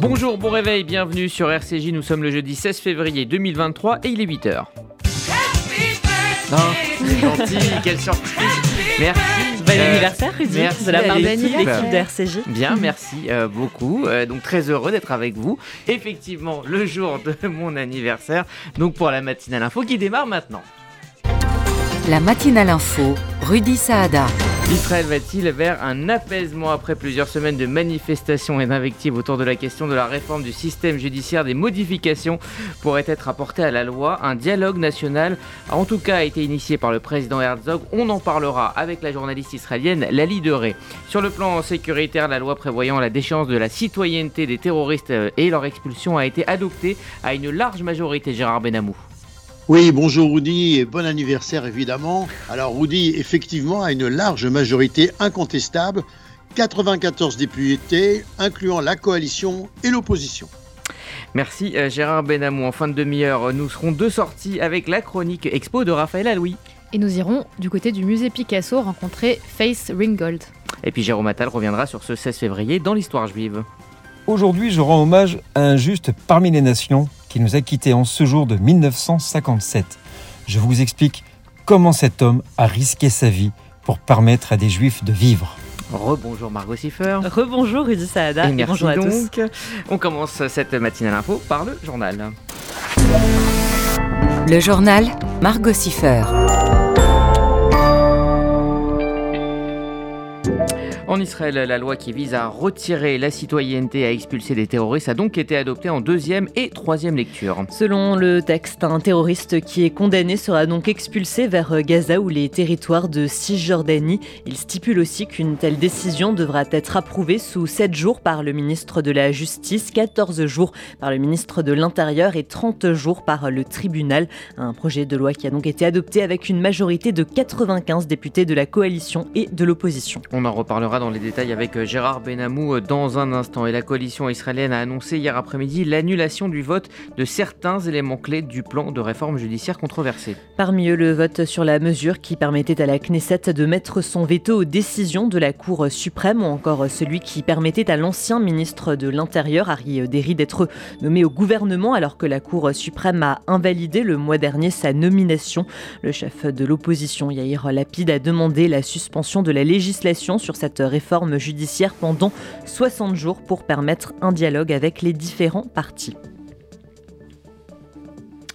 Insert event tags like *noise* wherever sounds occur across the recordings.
Bonjour, bon réveil, bienvenue sur RCJ. Nous sommes le jeudi 16 février 2023 et il est 8h. Non, c'est gentil, quelle surprise. Merci. Bon Euh, anniversaire, Rudy, merci de la part de l'équipe. l'équipe de RCJ. Bien, merci euh, beaucoup. Euh, donc très heureux d'être avec vous. Effectivement, le jour de mon anniversaire. Donc pour la matinale info qui démarre maintenant. La matinale info, Rudy Saada. Israël va-t-il vers un apaisement après plusieurs semaines de manifestations et d'invectives autour de la question de la réforme du système judiciaire? Des modifications pourraient être apportées à la loi. Un dialogue national, en tout cas, a été initié par le président Herzog. On en parlera avec la journaliste israélienne Lali Deré. Sur le plan sécuritaire, la loi prévoyant la déchéance de la citoyenneté des terroristes euh, et leur expulsion a été adoptée à une large majorité. Gérard Benamou. Oui, bonjour Rudy et bon anniversaire évidemment. Alors Rudy, effectivement, a une large majorité incontestable, 94 députés, incluant la coalition et l'opposition. Merci euh, Gérard Benamou. En fin de demi-heure, nous serons deux sorties avec la chronique expo de Raphaël Aloui. Et nous irons du côté du musée Picasso rencontrer Face Ringgold. Et puis Jérôme Attal reviendra sur ce 16 février dans l'histoire juive. Aujourd'hui, je rends hommage à un juste parmi les nations qui nous a quittés en ce jour de 1957. Je vous explique comment cet homme a risqué sa vie pour permettre à des juifs de vivre. Rebonjour Margot Siffer. Rebonjour Rudy Saada Et et, merci bonjour à tous. On commence cette matinale info par le journal. Le journal, Margot Siffer. En Israël, la loi qui vise à retirer la citoyenneté et à expulser des terroristes a donc été adoptée en deuxième et troisième lecture. Selon le texte, un terroriste qui est condamné sera donc expulsé vers Gaza ou les territoires de Cisjordanie. Il stipule aussi qu'une telle décision devra être approuvée sous 7 jours par le ministre de la Justice, 14 jours par le ministre de l'Intérieur et 30 jours par le tribunal. Un projet de loi qui a donc été adopté avec une majorité de 95 députés de la coalition et de l'opposition. On en reparlera dans les détails avec euh, Gérard Benamou euh, dans un instant. Et la coalition israélienne a annoncé hier après-midi l'annulation du vote de certains éléments clés du plan de réforme judiciaire controversé. Parmi eux, le vote sur la mesure qui permettait à la Knesset de mettre son veto aux décisions de la Cour suprême ou encore celui qui permettait à l'ancien ministre de l'Intérieur, Harry Derry, d'être nommé au gouvernement alors que la Cour suprême a invalidé le mois dernier sa nomination. Le chef de l'opposition, Yair Lapid, a demandé la suspension de la législation sur cette réforme judiciaire pendant 60 jours pour permettre un dialogue avec les différents partis.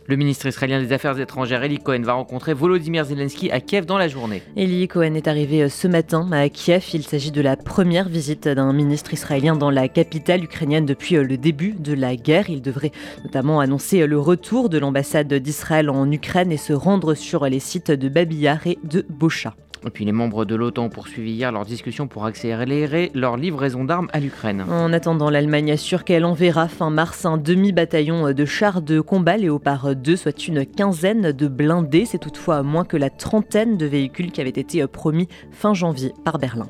Le ministre israélien des Affaires étrangères, Eli Cohen, va rencontrer Volodymyr Zelensky à Kiev dans la journée. Eli Cohen est arrivé euh, ce matin à Kiev. Il s'agit de la première visite d'un ministre israélien dans la capitale ukrainienne depuis euh, le début de la guerre. Il devrait notamment annoncer euh, le retour de l'ambassade d'Israël en Ukraine et se rendre sur les sites de Babillard et de Bocha. Et puis les membres de l'OTAN ont poursuivi hier leur discussion pour accélérer leur livraison d'armes à l'Ukraine. En attendant, l'Allemagne assure qu'elle enverra fin mars un demi-bataillon de chars de combat Léopard 2, soit une quinzaine de blindés. C'est toutefois moins que la trentaine de véhicules qui avaient été promis fin janvier par Berlin.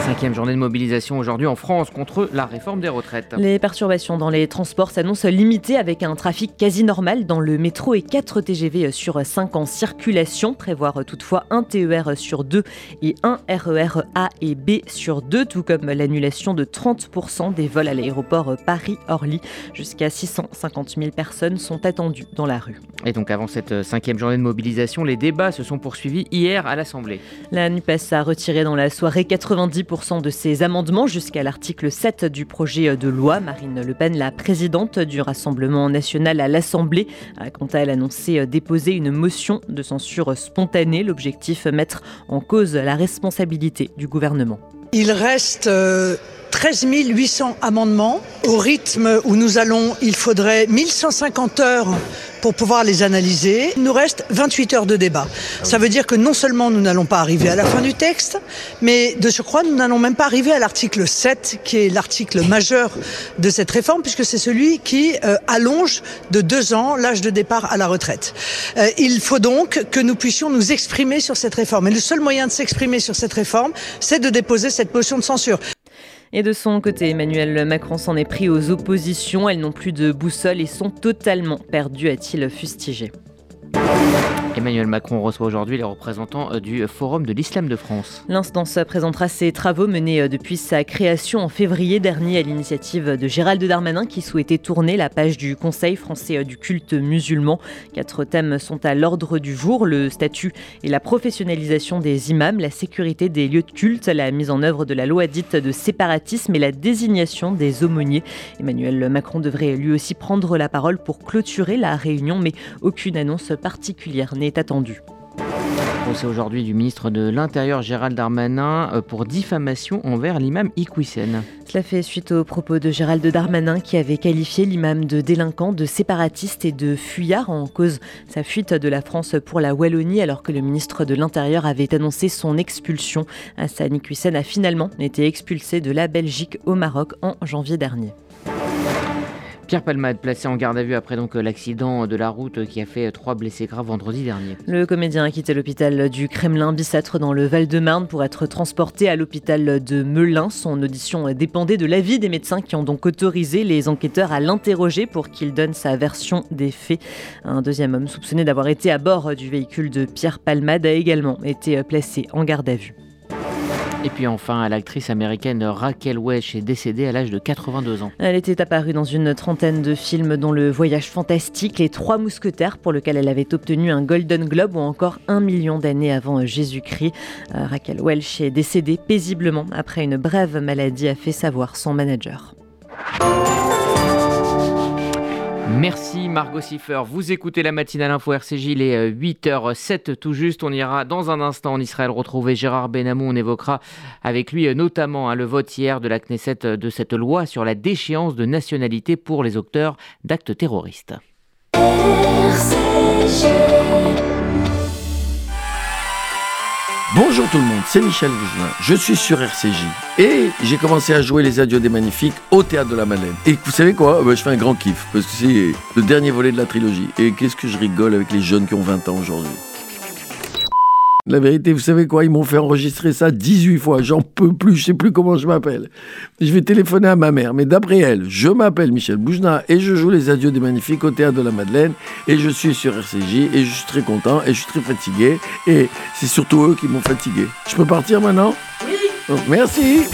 Cinquième journée de mobilisation aujourd'hui en France contre la réforme des retraites. Les perturbations dans les transports s'annoncent limitées avec un trafic quasi normal dans le métro et 4 TGV sur 5 en circulation. Prévoir toutefois un TER sur 2 et un RER A et B sur 2, tout comme l'annulation de 30% des vols à l'aéroport Paris-Orly. Jusqu'à 650 000 personnes sont attendues dans la rue. Et donc avant cette cinquième journée de mobilisation, les débats se sont poursuivis hier à l'Assemblée. La NUPES a retiré dans la soirée 90% de ses amendements jusqu'à l'article 7 du projet de loi. Marine Le Pen, la présidente du Rassemblement national à l'Assemblée, a quant à elle annoncé déposer une motion de censure spontanée. L'objectif, mettre en cause la responsabilité du gouvernement. Il reste euh, 13 800 amendements. Au rythme où nous allons, il faudrait 1150 heures pour pouvoir les analyser. Il nous reste 28 heures de débat. Ça veut dire que non seulement nous n'allons pas arriver à la fin du texte, mais de surcroît, nous n'allons même pas arriver à l'article 7, qui est l'article majeur de cette réforme, puisque c'est celui qui euh, allonge de deux ans l'âge de départ à la retraite. Euh, il faut donc que nous puissions nous exprimer sur cette réforme. Et le seul moyen de s'exprimer sur cette réforme, c'est de déposer cette motion de censure. Et de son côté, Emmanuel Macron s'en est pris aux oppositions. Elles n'ont plus de boussole et sont totalement perdues, a-t-il fustigé. Emmanuel Macron reçoit aujourd'hui les représentants euh, du Forum de l'Islam de France. L'instance présentera ses travaux menés euh, depuis sa création en février dernier à l'initiative de Gérald Darmanin qui souhaitait tourner la page du Conseil français du culte musulman. Quatre thèmes sont à l'ordre du jour, le statut et la professionnalisation des imams, la sécurité des lieux de culte, la mise en œuvre de la loi dite de séparatisme et la désignation des aumôniers. Emmanuel Macron devrait lui aussi prendre la parole pour clôturer la réunion, mais aucune annonce particulière n'est attendue. Procès aujourd'hui du ministre de l'Intérieur Gérald Darmanin euh, pour diffamation envers l'imam Iqwisen. Cela fait suite aux propos de Gérald Darmanin qui avait qualifié l'imam de délinquant, de séparatiste et de fuyard en cause sa fuite de la France pour la Wallonie alors que le ministre de l'Intérieur avait annoncé son expulsion. Hassan Iqwisen a finalement été expulsé de la Belgique au Maroc en janvier dernier. Pierre Palmade, placé en garde à vue après donc l'accident de la route qui a fait trois blessés graves vendredi dernier. Le comédien a quitté l'hôpital du Kremlin Bicêtre dans le Val-de-Marne pour être transporté à l'hôpital de Melun. Son audition dépendait de l'avis des médecins qui ont donc autorisé les enquêteurs à l'interroger pour qu'il donne sa version des faits. Un deuxième homme soupçonné d'avoir été à bord du véhicule de Pierre Palmade a également été placé en garde à vue. Et puis enfin, l'actrice américaine Raquel Welch est décédée à l'âge de 82 ans. Elle était apparue dans une trentaine de films dont Le Voyage fantastique, Les Trois Mousquetaires, pour lequel elle avait obtenu un Golden Globe ou encore un million d'années avant Jésus-Christ. Euh, Raquel Welch est décédée paisiblement après une brève maladie, a fait savoir son manager. Merci Margot Siffer. Vous écoutez la matinale info RCJ, il est 8h07 tout juste. On ira dans un instant en Israël retrouver Gérard Benamou. On évoquera avec lui euh, notamment hein, le vote hier de la Knesset euh, de cette loi sur la déchéance de nationalité pour les auteurs d'actes terroristes. Bonjour tout le monde, c'est Michel Boujna. Je suis sur RCJ et j'ai commencé à jouer les Adieux des Magnifiques au théâtre de la Madeleine. Et vous savez quoi? Ben, Je fais un grand kiff parce que c'est le dernier volet de la trilogie. Et qu'est-ce que je rigole avec les jeunes qui ont 20 ans aujourd'hui. La vérité, vous savez quoi Ils m'ont fait enregistrer ça 18 fois. J'en peux plus. Je sais plus comment je m'appelle. Je vais téléphoner à ma mère. Mais d'après elle, je m'appelle Michel Boujna et je joue les Adieux des Magnifiques au Théâtre de la Madeleine. Et je suis sur RCJ et je suis très content et je suis très fatigué. Et c'est surtout eux qui m'ont fatigué. Je peux partir maintenant? Oui. merci.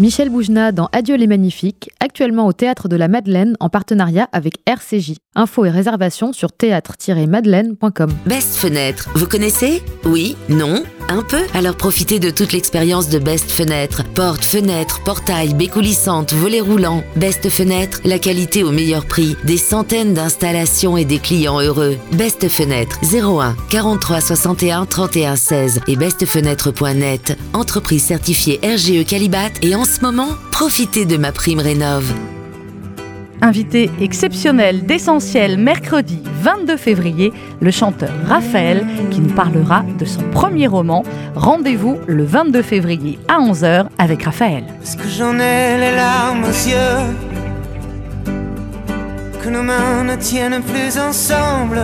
Michel Boujna dans Adieu les Magnifiques, actuellement au Théâtre de la Madeleine en partenariat avec RCJ. Infos et réservations sur théâtre-madeleine.com. Best Fenêtre, vous connaissez? Oui Non Un peu Alors profitez de toute l'expérience de Best Fenêtre. Porte, fenêtre, portail, baies coulissantes, volets roulants. Best Fenêtre, la qualité au meilleur prix. Des centaines d'installations et des clients heureux. Best Fenêtre, 01 43 61 31 16 et bestfenêtre.net. Entreprise certifiée RGE Calibat et en ce moment, profitez de ma prime rénove. Invité exceptionnel d'essentiel mercredi 22 février, le chanteur Raphaël qui nous parlera de son premier roman. Rendez-vous le 22 février à 11h avec Raphaël. Est-ce que j'en ai les larmes aux yeux? Que nos mains ne tiennent plus ensemble?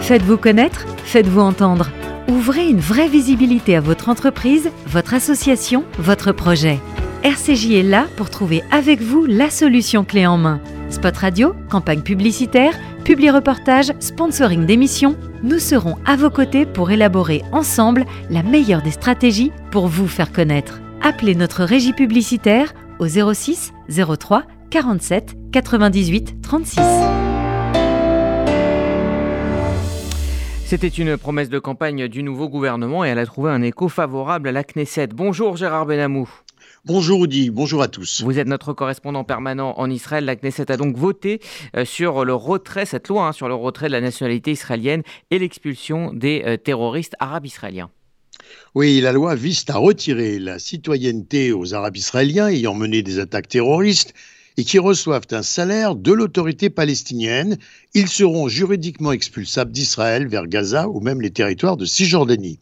Faites-vous connaître, faites-vous entendre? Ouvrez une vraie visibilité à votre entreprise, votre association, votre projet. RCJ est là pour trouver avec vous la solution clé en main. Spot radio, campagne publicitaire, publi-reportage, sponsoring d'émissions, nous serons à vos côtés pour élaborer ensemble la meilleure des stratégies pour vous faire connaître. Appelez notre régie publicitaire au 06 03 47 98 36. C'était une promesse de campagne du nouveau gouvernement et elle a trouvé un écho favorable à la Knesset. Bonjour Gérard Benamou. Bonjour Audi, bonjour à tous. Vous êtes notre correspondant permanent en Israël. La Knesset a donc voté euh, sur le retrait, cette loi hein, sur le retrait de la nationalité israélienne et l'expulsion des euh, terroristes arabes israéliens. Oui, la loi vise à retirer la citoyenneté aux Arabes israéliens ayant mené des attaques terroristes et qui reçoivent un salaire de l'autorité palestinienne. Ils seront juridiquement expulsables d'Israël vers Gaza ou même les territoires de Cisjordanie.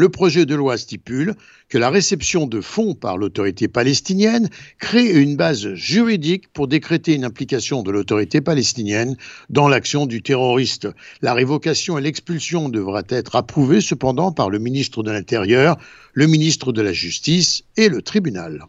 Le projet de loi stipule que la réception de fonds par l'autorité palestinienne crée une base juridique pour décréter une implication de l'autorité palestinienne dans l'action du terroriste. La révocation et l'expulsion devraient être approuvées cependant par le ministre de l'Intérieur, le ministre de la Justice et le tribunal.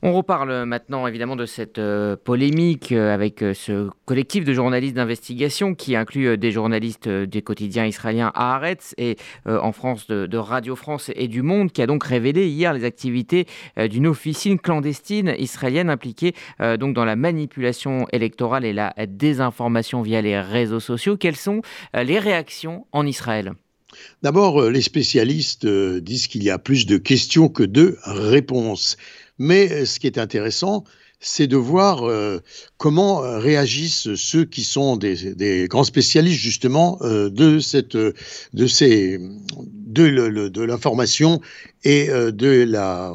On reparle maintenant évidemment de cette euh, polémique euh, avec euh, ce collectif de journalistes d'investigation qui inclut des journalistes des quotidiens israéliens à Haaretz et en France de, Radio France et du Monde qui a donc révélé hier les activités d'une officine clandestine israélienne impliquée donc dans la manipulation électorale et la désinformation via les réseaux sociaux. Quelles sont les réactions en Israël? D'abord, les spécialistes disent qu'il y a plus de questions que de réponses. Mais euh, ce qui est intéressant, c'est de voir euh, comment euh, réagissent ceux qui sont des, grands spécialistes justement de cette de ces de, l'information et de la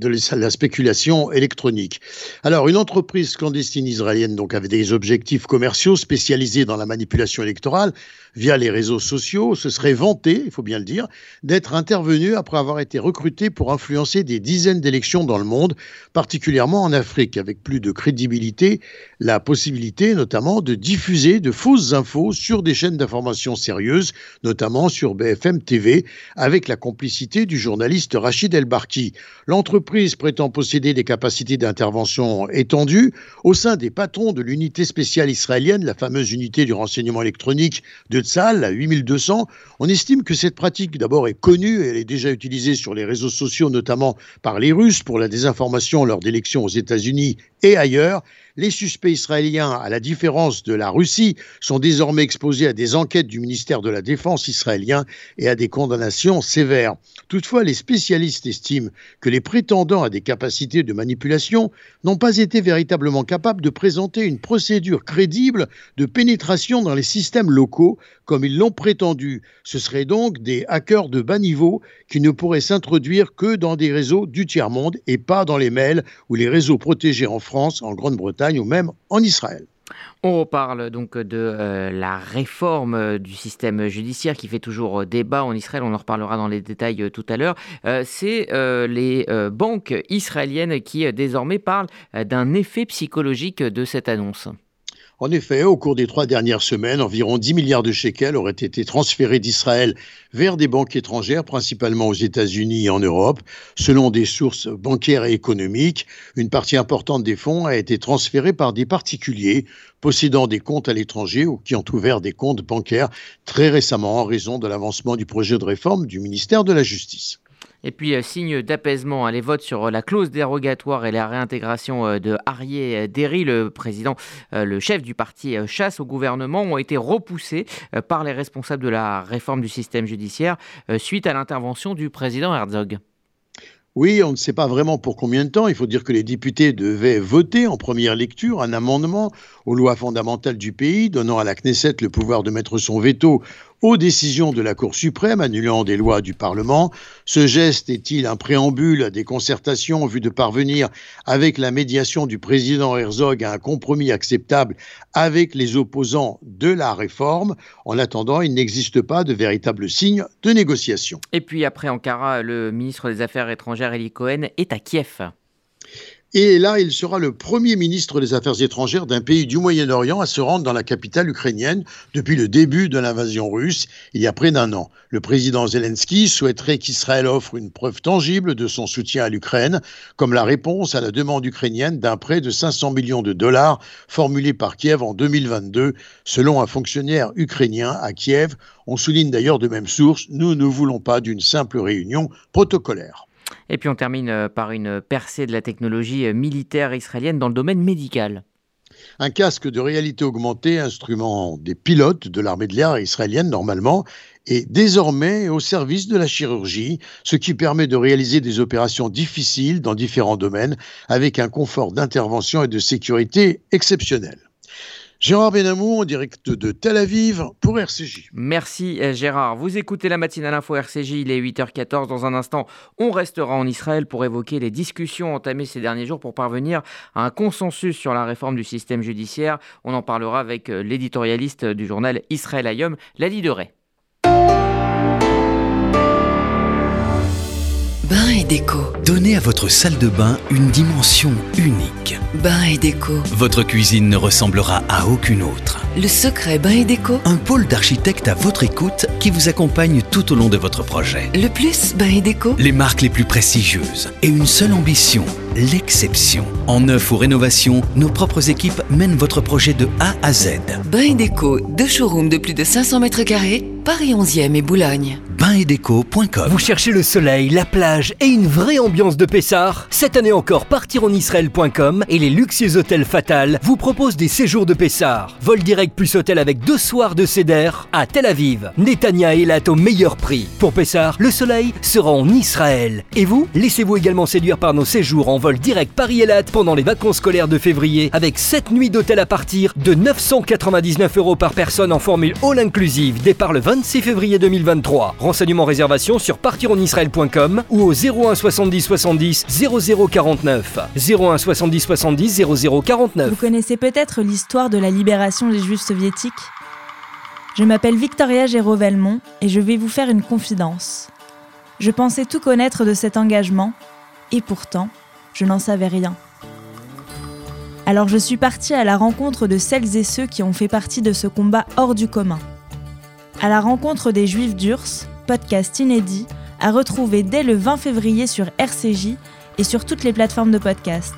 de la spéculation électronique. Alors, une entreprise clandestine israélienne donc avait des objectifs commerciaux spécialisés dans la manipulation électorale via les réseaux sociaux se serait vanté, il faut bien le dire, d'être intervenue après avoir été recrutée pour influencer des dizaines d'élections dans le monde, particulièrement en Afrique, avec plus de crédibilité, la possibilité notamment de diffuser de fausses infos sur des chaînes d'information sérieuses, notamment sur BFM TV, avec la complicité du journaliste Rachid El-Barki. L'entreprise prétend posséder des capacités d'intervention étendues au sein des patrons de l'unité spéciale israélienne, la fameuse unité du renseignement électronique de Tzal, la 8200. On estime que cette pratique d'abord est connue et elle est déjà utilisée sur les réseaux sociaux, notamment par les Russes pour la désinformation lors d'élections aux États-Unis et ailleurs. Les suspects israéliens, à la différence de la Russie, sont désormais exposés à des enquêtes du ministère de la Défense israélien et à des condamnations sévères. Toutefois, les spécialistes estiment que les prétendants à des capacités de manipulation n'ont pas été véritablement capables de présenter une procédure crédible de pénétration dans les systèmes locaux, comme ils l'ont prétendu. Ce seraient donc des hackers de bas niveau qui ne pourraient s'introduire que dans des réseaux du tiers-monde et pas dans les mails ou les réseaux protégés en France, en Grande-Bretagne ou même en Israël. On reparle donc de euh, la réforme euh, du système judiciaire qui fait toujours euh, débat en Israël. On en reparlera dans les détails tout à l'heure. C'est les banques israéliennes qui désormais parlent d'un effet psychologique de cette annonce. En effet, au cours des trois dernières semaines, environ 10 milliards de shekels auraient été transférés d'Israël vers des banques étrangères, principalement aux États-Unis et en Europe. Selon des sources bancaires et économiques, une partie importante des fonds a été transférée par des particuliers possédant des comptes à l'étranger ou qui ont ouvert des comptes bancaires très récemment en raison de l'avancement du projet de réforme du ministère de la Justice. Et puis, euh, signe d'apaisement, les votes sur euh, la clause dérogatoire et la réintégration euh, de Arié Derry, le président, le chef du parti chasse au gouvernement, ont été repoussés par les responsables de la réforme du système judiciaire suite à l'intervention du président Herzog. Oui, on ne sait pas vraiment pour combien de temps. Il faut dire que les députés devaient voter en première lecture un amendement aux lois fondamentales du pays, donnant à la Knesset le pouvoir de mettre son veto aux décisions de la Cour suprême annulant des lois du Parlement. Ce geste est-il un préambule à des concertations en vue de parvenir, avec la médiation du président Herzog, à un compromis acceptable avec les opposants de la réforme? En attendant, il n'existe pas de véritable signe de négociation. Et puis après Ankara, le ministre des Affaires étrangères Eli Cohen est à Kiev. Et là, il sera le premier ministre des Affaires étrangères d'un pays du Moyen-Orient à se rendre dans la capitale ukrainienne depuis le début de l'invasion russe, il y a près d'un an. Le président Zelensky souhaiterait qu'Israël offre une preuve tangible de son soutien à l'Ukraine, comme la réponse à la demande ukrainienne d'un prêt de 500 millions de dollars formulé par Kiev en 2022, selon un fonctionnaire ukrainien à Kiev. On souligne d'ailleurs de même source, nous ne voulons pas d'une simple réunion protocolaire. Et puis on termine euh, par une percée de la technologie euh, militaire israélienne dans le domaine médical. Un casque de réalité augmentée, instrument des pilotes de l'armée de l'air israélienne normalement, est désormais au service de la chirurgie, ce qui permet de réaliser des opérations difficiles dans différents domaines avec un confort d'intervention et de sécurité exceptionnel. Gérard Benamou en direct de Tel Aviv pour RCJ. Merci euh, Gérard. Vous écoutez la matinale info RCJ, il est 8h14. Dans un instant, on restera en Israël pour évoquer les discussions entamées ces derniers jours pour parvenir à un consensus sur la réforme du système judiciaire. On en parlera avec euh, l'éditorialiste du journal Israël Ayom, Lali Deray. Bain et déco. Donnez à votre salle de bain une dimension unique. Bain et déco. Votre cuisine ne ressemblera à aucune autre. Le secret Bain et déco. Un pôle d'architectes à votre écoute qui vous accompagne tout au long de votre projet. Le plus Bain et déco. Les marques les plus prestigieuses et une seule ambition, l'exception. En neuf ou rénovation, nos propres équipes mènent votre projet de A à Z. Bain et déco, deux showrooms de plus de 500 mètres carrés, Paris 11e et Boulogne. Vous cherchez le soleil, la plage et une vraie ambiance de Pessard? Cette année encore, partironisraël.com et les luxueux hôtels Fatal vous proposent des séjours de Pessard. Vol direct plus hôtel avec deux soirs de Céder à Tel Aviv. Netanya et Elat au meilleur prix. Pour Pessard, le soleil sera en Israël. Et vous, laissez-vous également séduire par nos séjours en vol direct Paris-Elat pendant les vacances scolaires de février avec 7 nuits d'hôtel à partir de 999 euros par personne en formule all inclusive. Départ le 26 février 2023. Renseignements réservation sur partironisraël.com ou au 01 70 70 00 49. 01 70 70 00 49. Vous connaissez peut-être l'histoire de la libération des Juifs soviétiques? Je m'appelle Victoria Géraud-Velmont et je vais vous faire une confidence. Je pensais tout connaître de cet engagement et pourtant, je n'en savais rien. Alors je suis partie à la rencontre de celles et ceux qui ont fait partie de ce combat hors du commun. À la rencontre des Juifs d'Urs, podcast inédit, à retrouver dès le 20 février sur RCJ et sur toutes les plateformes de podcast.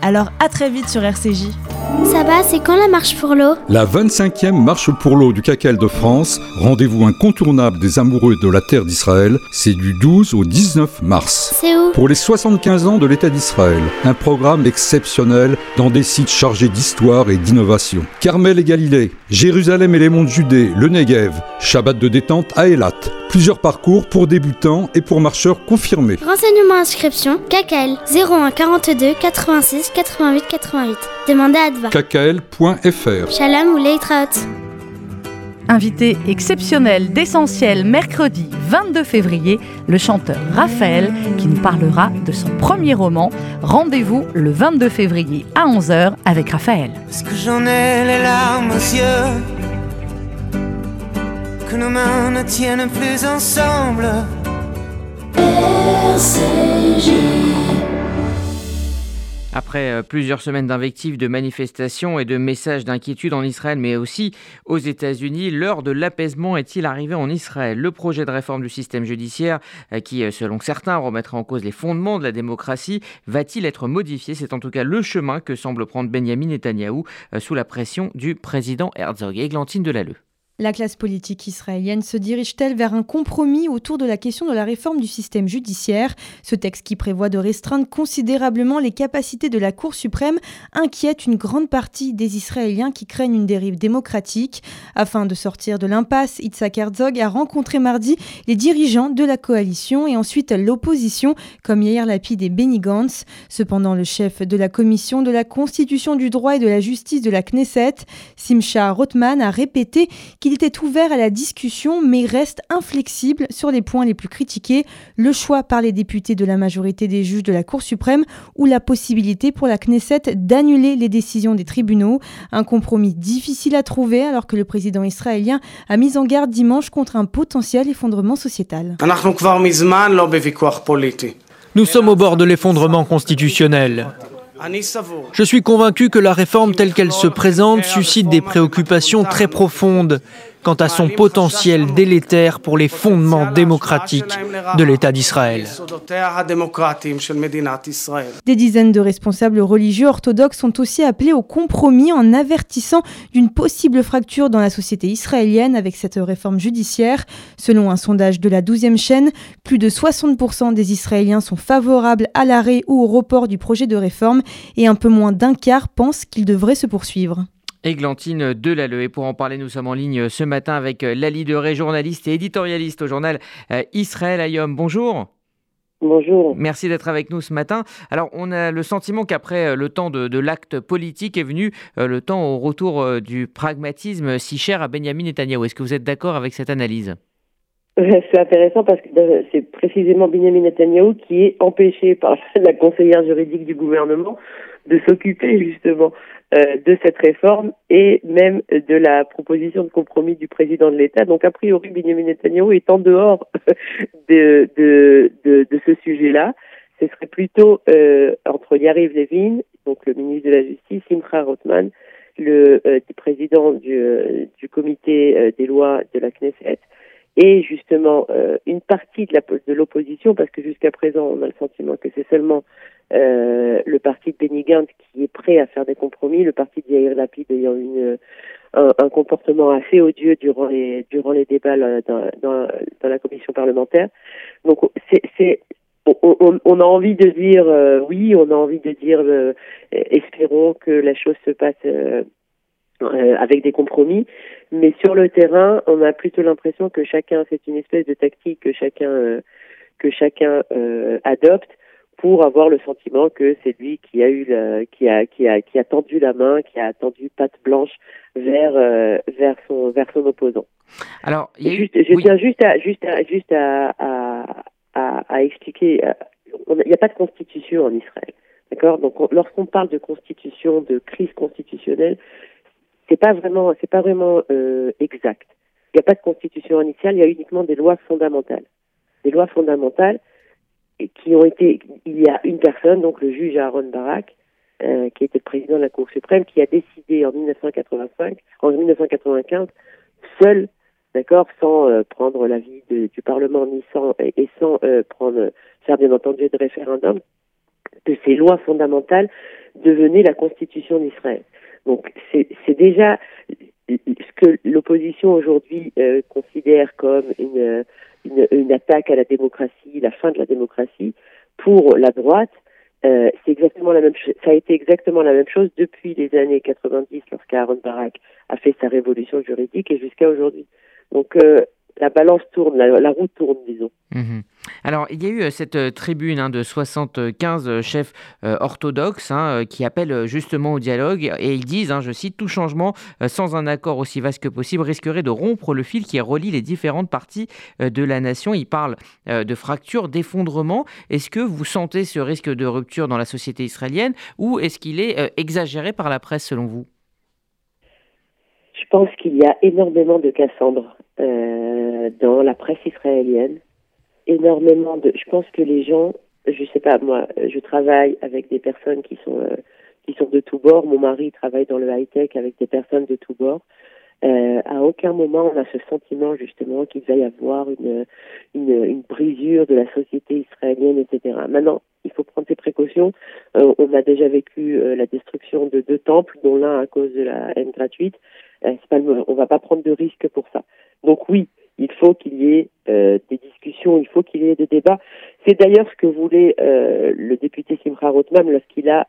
Alors à très vite sur RCJ. Ça va, c'est quand la marche pour l'eau La 25e marche pour l'eau du CACEL de France, rendez-vous incontournable des amoureux de la terre d'Israël, c'est du 12 au 19 mars. C'est où Pour les 75 ans de l'État d'Israël, un programme exceptionnel dans des sites chargés d'histoire et d'innovation. Carmel et Galilée, Jérusalem et les monts de Judée, le Negev, Shabbat de détente à Eilat. Plusieurs parcours pour débutants et pour marcheurs confirmés. Renseignements inscription KKL 01 42 86 88 88. Demandez à Adva. kkl.fr Shalom ou Leitraot. Invité exceptionnel d'essentiel mercredi 22 février, le chanteur Raphaël qui nous parlera de son premier roman. Rendez-vous le 22 février à 11h avec Raphaël. Est-ce que j'en ai les larmes aux yeux? Que nos mains ne tiennent plus ensemble? Après euh, plusieurs semaines d'invectives, de manifestations et de messages d'inquiétude en Israël, mais aussi aux États-Unis, l'heure de l'apaisement est-il arrivé en Israël? Le projet de réforme du système judiciaire, euh, qui, euh, selon certains, remettra en cause les fondements de la démocratie, va-t-il être modifié? C'est en tout cas le chemin que semble prendre Benjamin Netanyahou sous la pression du président Herzog. Églantine Delalleux. La classe politique israélienne se dirige-t-elle vers un compromis autour de la question de la réforme du système judiciaire? Ce texte qui prévoit de restreindre considérablement les capacités de la Cour suprême inquiète une grande partie des Israéliens qui craignent une dérive démocratique. Afin de sortir de l'impasse, Itzhak Herzog a rencontré mardi les dirigeants de la coalition et ensuite l'opposition, comme Yair Lapid et Benny Gantz. Cependant, le chef de la commission de la Constitution du droit et de la justice de la Knesset, Simcha Rothman, a répété qu'il il était ouvert à la discussion mais reste inflexible sur les points les plus critiqués, le choix par les députés de la majorité des juges de la Cour suprême ou la possibilité pour la Knesset d'annuler les décisions des tribunaux. Un compromis difficile à trouver alors que le président israélien a mis en garde dimanche contre un potentiel effondrement sociétal. Nous sommes au bord de l'effondrement constitutionnel. Je suis convaincu que la réforme telle qu'elle se présente suscite des préoccupations très profondes quant à son potentiel délétère pour les fondements démocratiques de l'État d'Israël. Des dizaines de responsables religieux orthodoxes sont aussi appelés au compromis en avertissant d'une possible fracture dans la société israélienne avec cette réforme judiciaire. Selon un sondage de la 12e chaîne, plus de 60% des Israéliens sont favorables à l'arrêt ou au report du projet de réforme et un peu moins d'un quart pensent qu'il devrait se poursuivre. Églantine Delalleux. Et pour en parler, nous sommes en ligne ce matin avec Lali Deré, journaliste et éditorialiste au journal Israël Ayom. Bonjour. Bonjour. Merci d'être avec nous ce matin. Alors, on a le sentiment qu'après le temps de, de l'acte politique est venu le temps au retour du pragmatisme si cher à Benjamin Netanyahu. Est-ce que vous êtes d'accord avec cette analyse? C'est intéressant parce que euh, c'est précisément Benjamin Netanyahu qui est empêché par *laughs* la conseillère juridique du gouvernement de s'occuper justement euh, de cette réforme et même de la proposition de compromis du président de l'État. Donc a priori, Benjamin Netanyahu est en dehors *laughs* de, de, de, ce sujet-là. Ce serait plutôt euh, entre Yariv Levin, donc le ministre de la Justice, Simcha Rothman, le euh, président du, euh, du comité euh, des lois de la Knesset, et justement une partie de, la, de l'opposition, parce que jusqu'à présent on a le sentiment que c'est seulement le parti de Benny qui est prêt à faire des compromis, le parti de Yair Lapid ayant une, un, un, comportement assez odieux durant les durant les débats dans, dans, dans, la commission parlementaire. Donc c'est, on, on, on, a envie de dire euh, oui, on a envie de dire euh, espérons que la chose se passe euh, avec des compromis, mais sur le terrain, on a plutôt l'impression que chacun, c'est une espèce de tactique que chacun que chacun adopte pour avoir le sentiment que c'est lui qui a eu la, qui a qui a qui a tendu la main, qui a tendu patte blanche vers vers son vers son opposant. Alors, il y a juste, je oui. tiens juste à juste à juste à, à à, à expliquer. Il n'y a pas de constitution en Israël, d'accord? Donc, lorsqu'on parle de constitution, de crise constitutionnelle, c'est pas vraiment, c'est pas vraiment euh, exact. Il n'y a pas de constitution initiale, il y a uniquement des lois fondamentales. Des lois fondamentales qui ont été. Il y a une personne, donc le juge Aaron Barak, euh, qui était le président de la Cour suprême, qui a décidé en 1985, en 1995, seul d'accord, sans euh, prendre l'avis du Parlement ni sans et, sans euh, prendre faire bien entendu de référendum, que ces lois fondamentales devenaient la Constitution d'Israël. Donc c'est déjà ce que l'opposition aujourd'hui euh, considère comme une, une, une, attaque à la démocratie, la fin de la démocratie, pour la droite, euh, c'est exactement la même ça a été exactement la même chose depuis les années 90 lorsqu'Aaron Barak a fait sa révolution juridique et jusqu'à aujourd'hui. Donc euh, la balance tourne, la, la, roue tourne, disons. Mmh. Alors, il y a eu euh, cette euh, tribune hein, de 75 euh, chefs euh, orthodoxes hein, qui appellent justement au dialogue et ils disent, hein, je cite, tout changement euh, sans un accord aussi vaste que possible risquerait de rompre le fil qui relie les différentes parties euh, de la nation. Ils parlent de fracture, d'effondrement. Est-ce que vous sentez ce risque de rupture dans la société israélienne ou est-ce qu'il est exagéré par la presse selon vous? Je pense qu'il y a énormément de Cassandre euh, dans la presse israélienne. Énormément de. Je pense que les gens, je sais pas, moi, je travaille avec des personnes qui sont euh, qui sont de tous bords. Mon mari travaille dans le high tech avec des personnes de tous bords. Euh, à aucun moment on a ce sentiment justement qu'il va y avoir une, une, une brisure de la société israélienne, etc. Maintenant, il faut prendre ses précautions. Euh, on a déjà vécu euh, la destruction de deux temples, dont l'un à cause de la haine gratuite. Euh, pas le, on va pas prendre de risques pour ça. Donc oui, il faut qu'il y ait euh, des discussions, il faut qu'il y ait des débats. C'est d'ailleurs ce que voulait euh, le député Simcha Rothman lorsqu'il a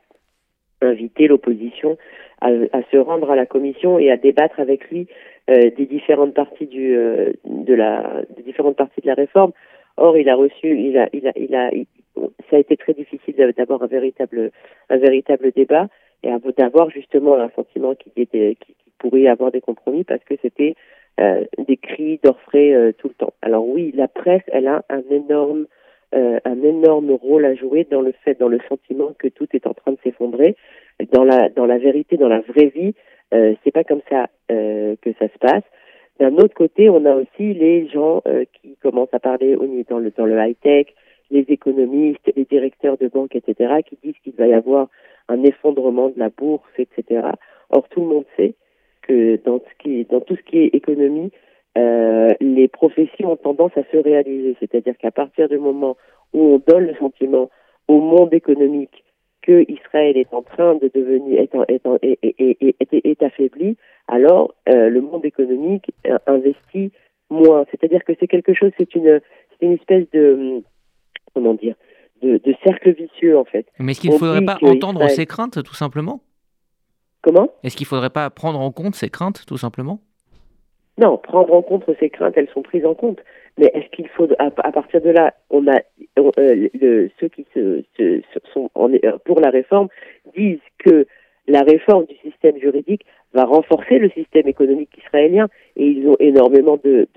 invité l'opposition à, à, se rendre à la commission et à débattre avec lui euh, des différentes parties du euh, de la des différentes parties de la réforme. Or, il a reçu, il a, il a, il a, ça a été très difficile d'avoir un véritable un véritable débat et d'avoir justement un sentiment qu'il était qui, qui pourrait y avoir des compromis parce que c'était euh, des cris d'orfraie euh, tout le temps. Alors oui, la presse, elle a un énorme euh, un énorme rôle à jouer dans le fait, dans le sentiment que tout est en train de s'effondrer. Dans la dans la vérité, dans la vraie vie, euh, c'est pas comme ça euh, que ça se passe. D'un autre côté, on a aussi les gens euh, qui commencent à parler dans le dans le high tech, les économistes, les directeurs de banques, etc., qui disent qu'il va y avoir un effondrement de la bourse, etc. Or, tout le monde sait que dans, ce qui est, dans tout ce qui est économie, euh, les professions ont tendance à se réaliser. C'est-à-dire qu'à partir du moment où on donne le sentiment au monde économique que Israël est en train de devenir est, en, est, en, est, est, est affaibli, alors euh, le monde économique investit moins. C'est-à-dire que c'est quelque chose, c'est une, c'est une espèce de comment dire, de, de, cercle vicieux en fait. Mais est-ce qu'il ne faudrait pas entendre Israël... ces craintes tout simplement? Comment Est-ce qu'il ne faudrait pas prendre en compte ces craintes, tout simplement? Non, prendre en compte ces craintes, elles sont prises en compte. Mais est-ce qu'il faut, à, à, partir de là, on a euh, le, ceux qui se, se, sont en, pour la réforme disent que la réforme du système juridique va renforcer le système économique israélien et ils ont énormément de,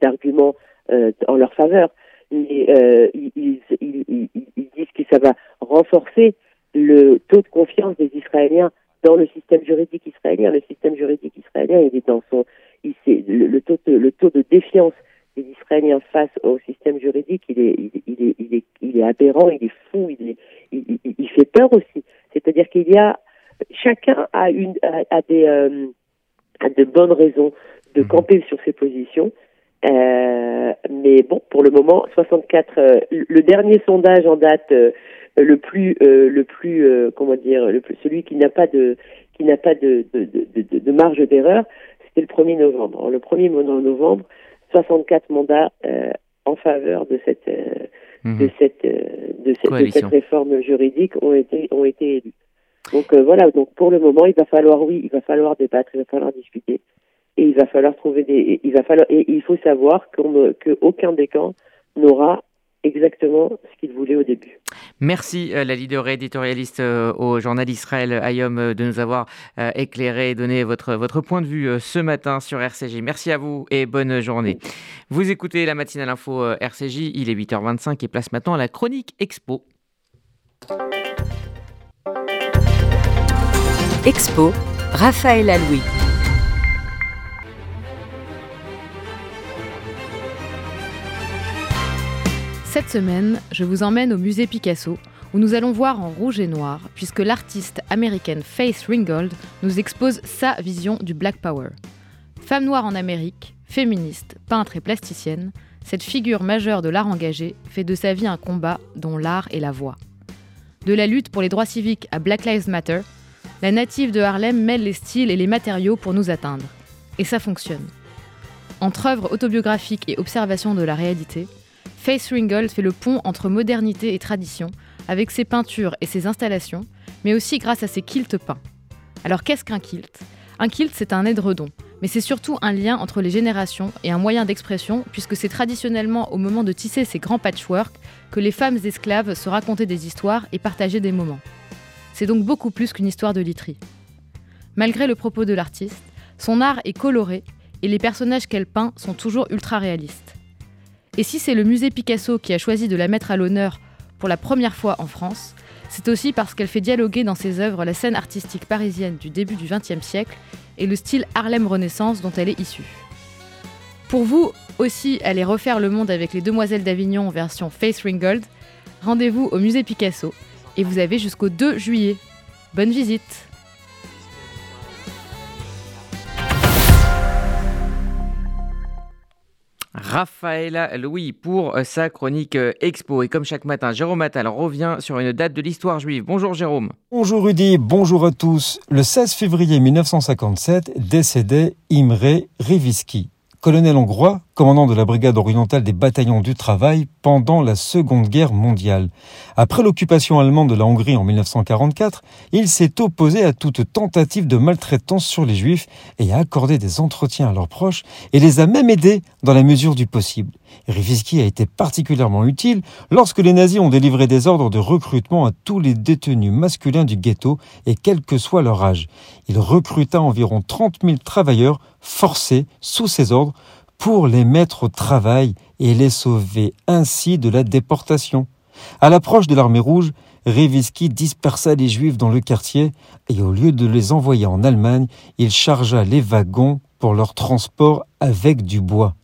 d'arguments euh, en leur faveur. Mais, euh, ils, ils, disent que ça va renforcer le taux de confiance des Israéliens dans le système juridique israélien. Le système juridique israélien, il est dans son, il, le, le, taux de, le taux de défiance des Israéliens face au système juridique, il est, il, il est, il est, il est aberrant, il est fou, il, est, il, il fait peur aussi. C'est-à-dire qu'il y a chacun a une a, des euh, a de bonnes raisons de mhm. camper sur ses positions. Euh, mais bon, pour le moment, 64. Euh, le dernier sondage en date, le plus, euh, le plus, comment dire, le plus, celui qui n'a pas de, qui n'a pas de, de, de, de marge d'erreur, c'était le 1er novembre. le 1er novembre, 64 mandats en faveur de cette, mhm. de cette, de cette, de cette réforme juridique ont été, ont été élus. Donc euh, voilà, donc pour le moment, il va falloir, oui, il va falloir débattre, il va falloir discuter, et il va falloir trouver des, il va falloir, et il faut savoir qu'aucun des camps n'aura exactement ce qu'il voulait au début. Merci euh, la leader éditorialiste euh, au journal Israël Ayom de nous avoir éclairé et donné votre, votre point de vue ce matin sur RCJ. Merci à vous et bonne journée. Vous écoutez la matinale info RCJ, il est 8h25 et place maintenant à la chronique Expo. Expo, Raphaël Aloui. Cette semaine, je vous emmène au musée Picasso, où nous allons voir en rouge et noir, puisque l'artiste américaine Faith Ringgold nous expose sa vision du Black Power. Femme noire en Amérique, féministe, peintre et plasticienne, cette figure majeure de l'art engagé fait de sa vie un combat dont l'art est la voix. De la lutte pour les droits civiques à Black Lives Matter, la native de Harlem mêle les styles et les matériaux pour nous atteindre. Et ça fonctionne. Entre œuvres autobiographiques et observations de la réalité, Faith Ringgold fait le pont entre modernité et tradition, avec ses peintures et ses installations, mais aussi grâce à ses quilts peints. Alors qu'est-ce qu'un kilt? Un kilt, c'est un édredon, mais c'est surtout un lien entre les générations et un moyen d'expression, puisque c'est traditionnellement au moment de tisser ces grands patchwork que les femmes esclaves se racontaient des histoires et partageaient des moments. C'est donc beaucoup plus qu'une histoire de literie. Malgré le propos de l'artiste, son art est coloré et les personnages qu'elle peint sont toujours ultra réalistes. Et si c'est le musée Picasso qui a choisi de la mettre à l'honneur pour la première fois en France, c'est aussi parce qu'elle fait dialoguer dans ses œuvres la scène artistique parisienne du début du XXe siècle et le style Harlem Renaissance dont elle est issue. Pour vous aussi aller refaire le monde avec les Demoiselles d'Avignon version Face Ringgold, rendez-vous au musée Picasso et vous avez jusqu'au 2 juillet. Bonne visite Raphaël Louis pour euh, sa chronique euh, Expo. Et comme chaque matin, Jérôme Attal revient sur une date de l'histoire juive. Bonjour Jérôme. Bonjour Rudy, bonjour à tous. Le 16 février 1957 décédait Imre Riviski, colonel hongrois, commandant de la brigade orientale des bataillons du travail pendant la Seconde Guerre mondiale. Après l'occupation allemande de la Hongrie en 1944, il s'est opposé à toute tentative de maltraitance sur les juifs et a accordé des entretiens à leurs proches et les a même aidés dans la mesure du possible. Riviski a été particulièrement utile lorsque les nazis ont délivré des ordres de recrutement à tous les détenus masculins du ghetto et quel que soit leur âge. Il recruta environ 30 000 travailleurs forcés sous ses ordres pour les mettre au travail et les sauver ainsi de la déportation. À l'approche de l'armée rouge, Reviski dispersa les Juifs dans le quartier et au lieu de les envoyer en Allemagne, il chargea les wagons pour leur transport avec du bois.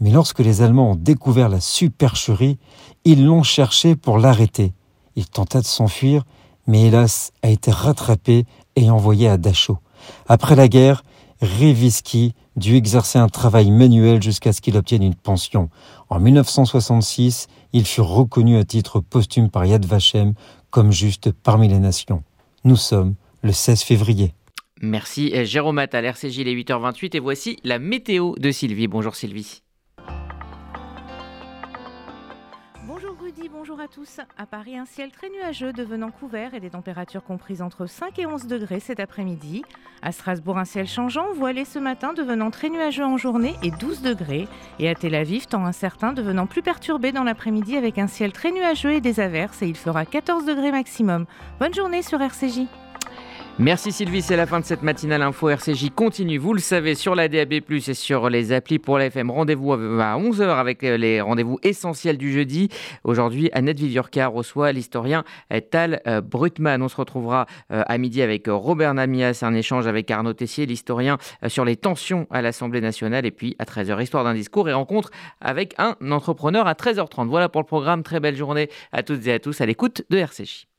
Mais lorsque les Allemands ont découvert la supercherie, ils l'ont cherché pour l'arrêter. Il tenta de s'enfuir, mais hélas a été rattrapé et envoyé à Dachau. Après la guerre, Reviski dut exercer un travail manuel jusqu'à ce qu'il obtienne une pension. En 1966, il fut reconnu à titre posthume par Yad Vashem comme juste parmi les nations. Nous sommes le 16 février. Merci Jérôme Attal, RCJ, les 8h28 et voici la météo de Sylvie. Bonjour Sylvie. Bonjour à tous. À Paris, un ciel très nuageux devenant couvert et des températures comprises entre 5 et 11 degrés cet après-midi. À Strasbourg, un ciel changeant, voilé ce matin devenant très nuageux en journée et 12 degrés. Et à Tel Aviv, temps incertain devenant plus perturbé dans l'après-midi avec un ciel très nuageux et des averses et il fera 14 degrés maximum. Bonne journée sur RCJ. Merci Sylvie, c'est la fin de cette matinale info RCJ continue, vous le savez, sur la DAB+, et sur les applis pour la. Rendez-vous à 11h avec euh, les rendez-vous essentiels du jeudi. Aujourd'hui, Annette Viviorca reçoit l'historien euh, Tal euh, Brutman. On se retrouvera à midi avec Robert Namias, un échange avec Arnaud Tessier, l'historien sur les tensions à l'Assemblée nationale. Et puis à 13h, histoire d'un discours et rencontre avec un entrepreneur à 13h30. Voilà pour le programme. Très belle journée à toutes et à tous à l'écoute de RCJ.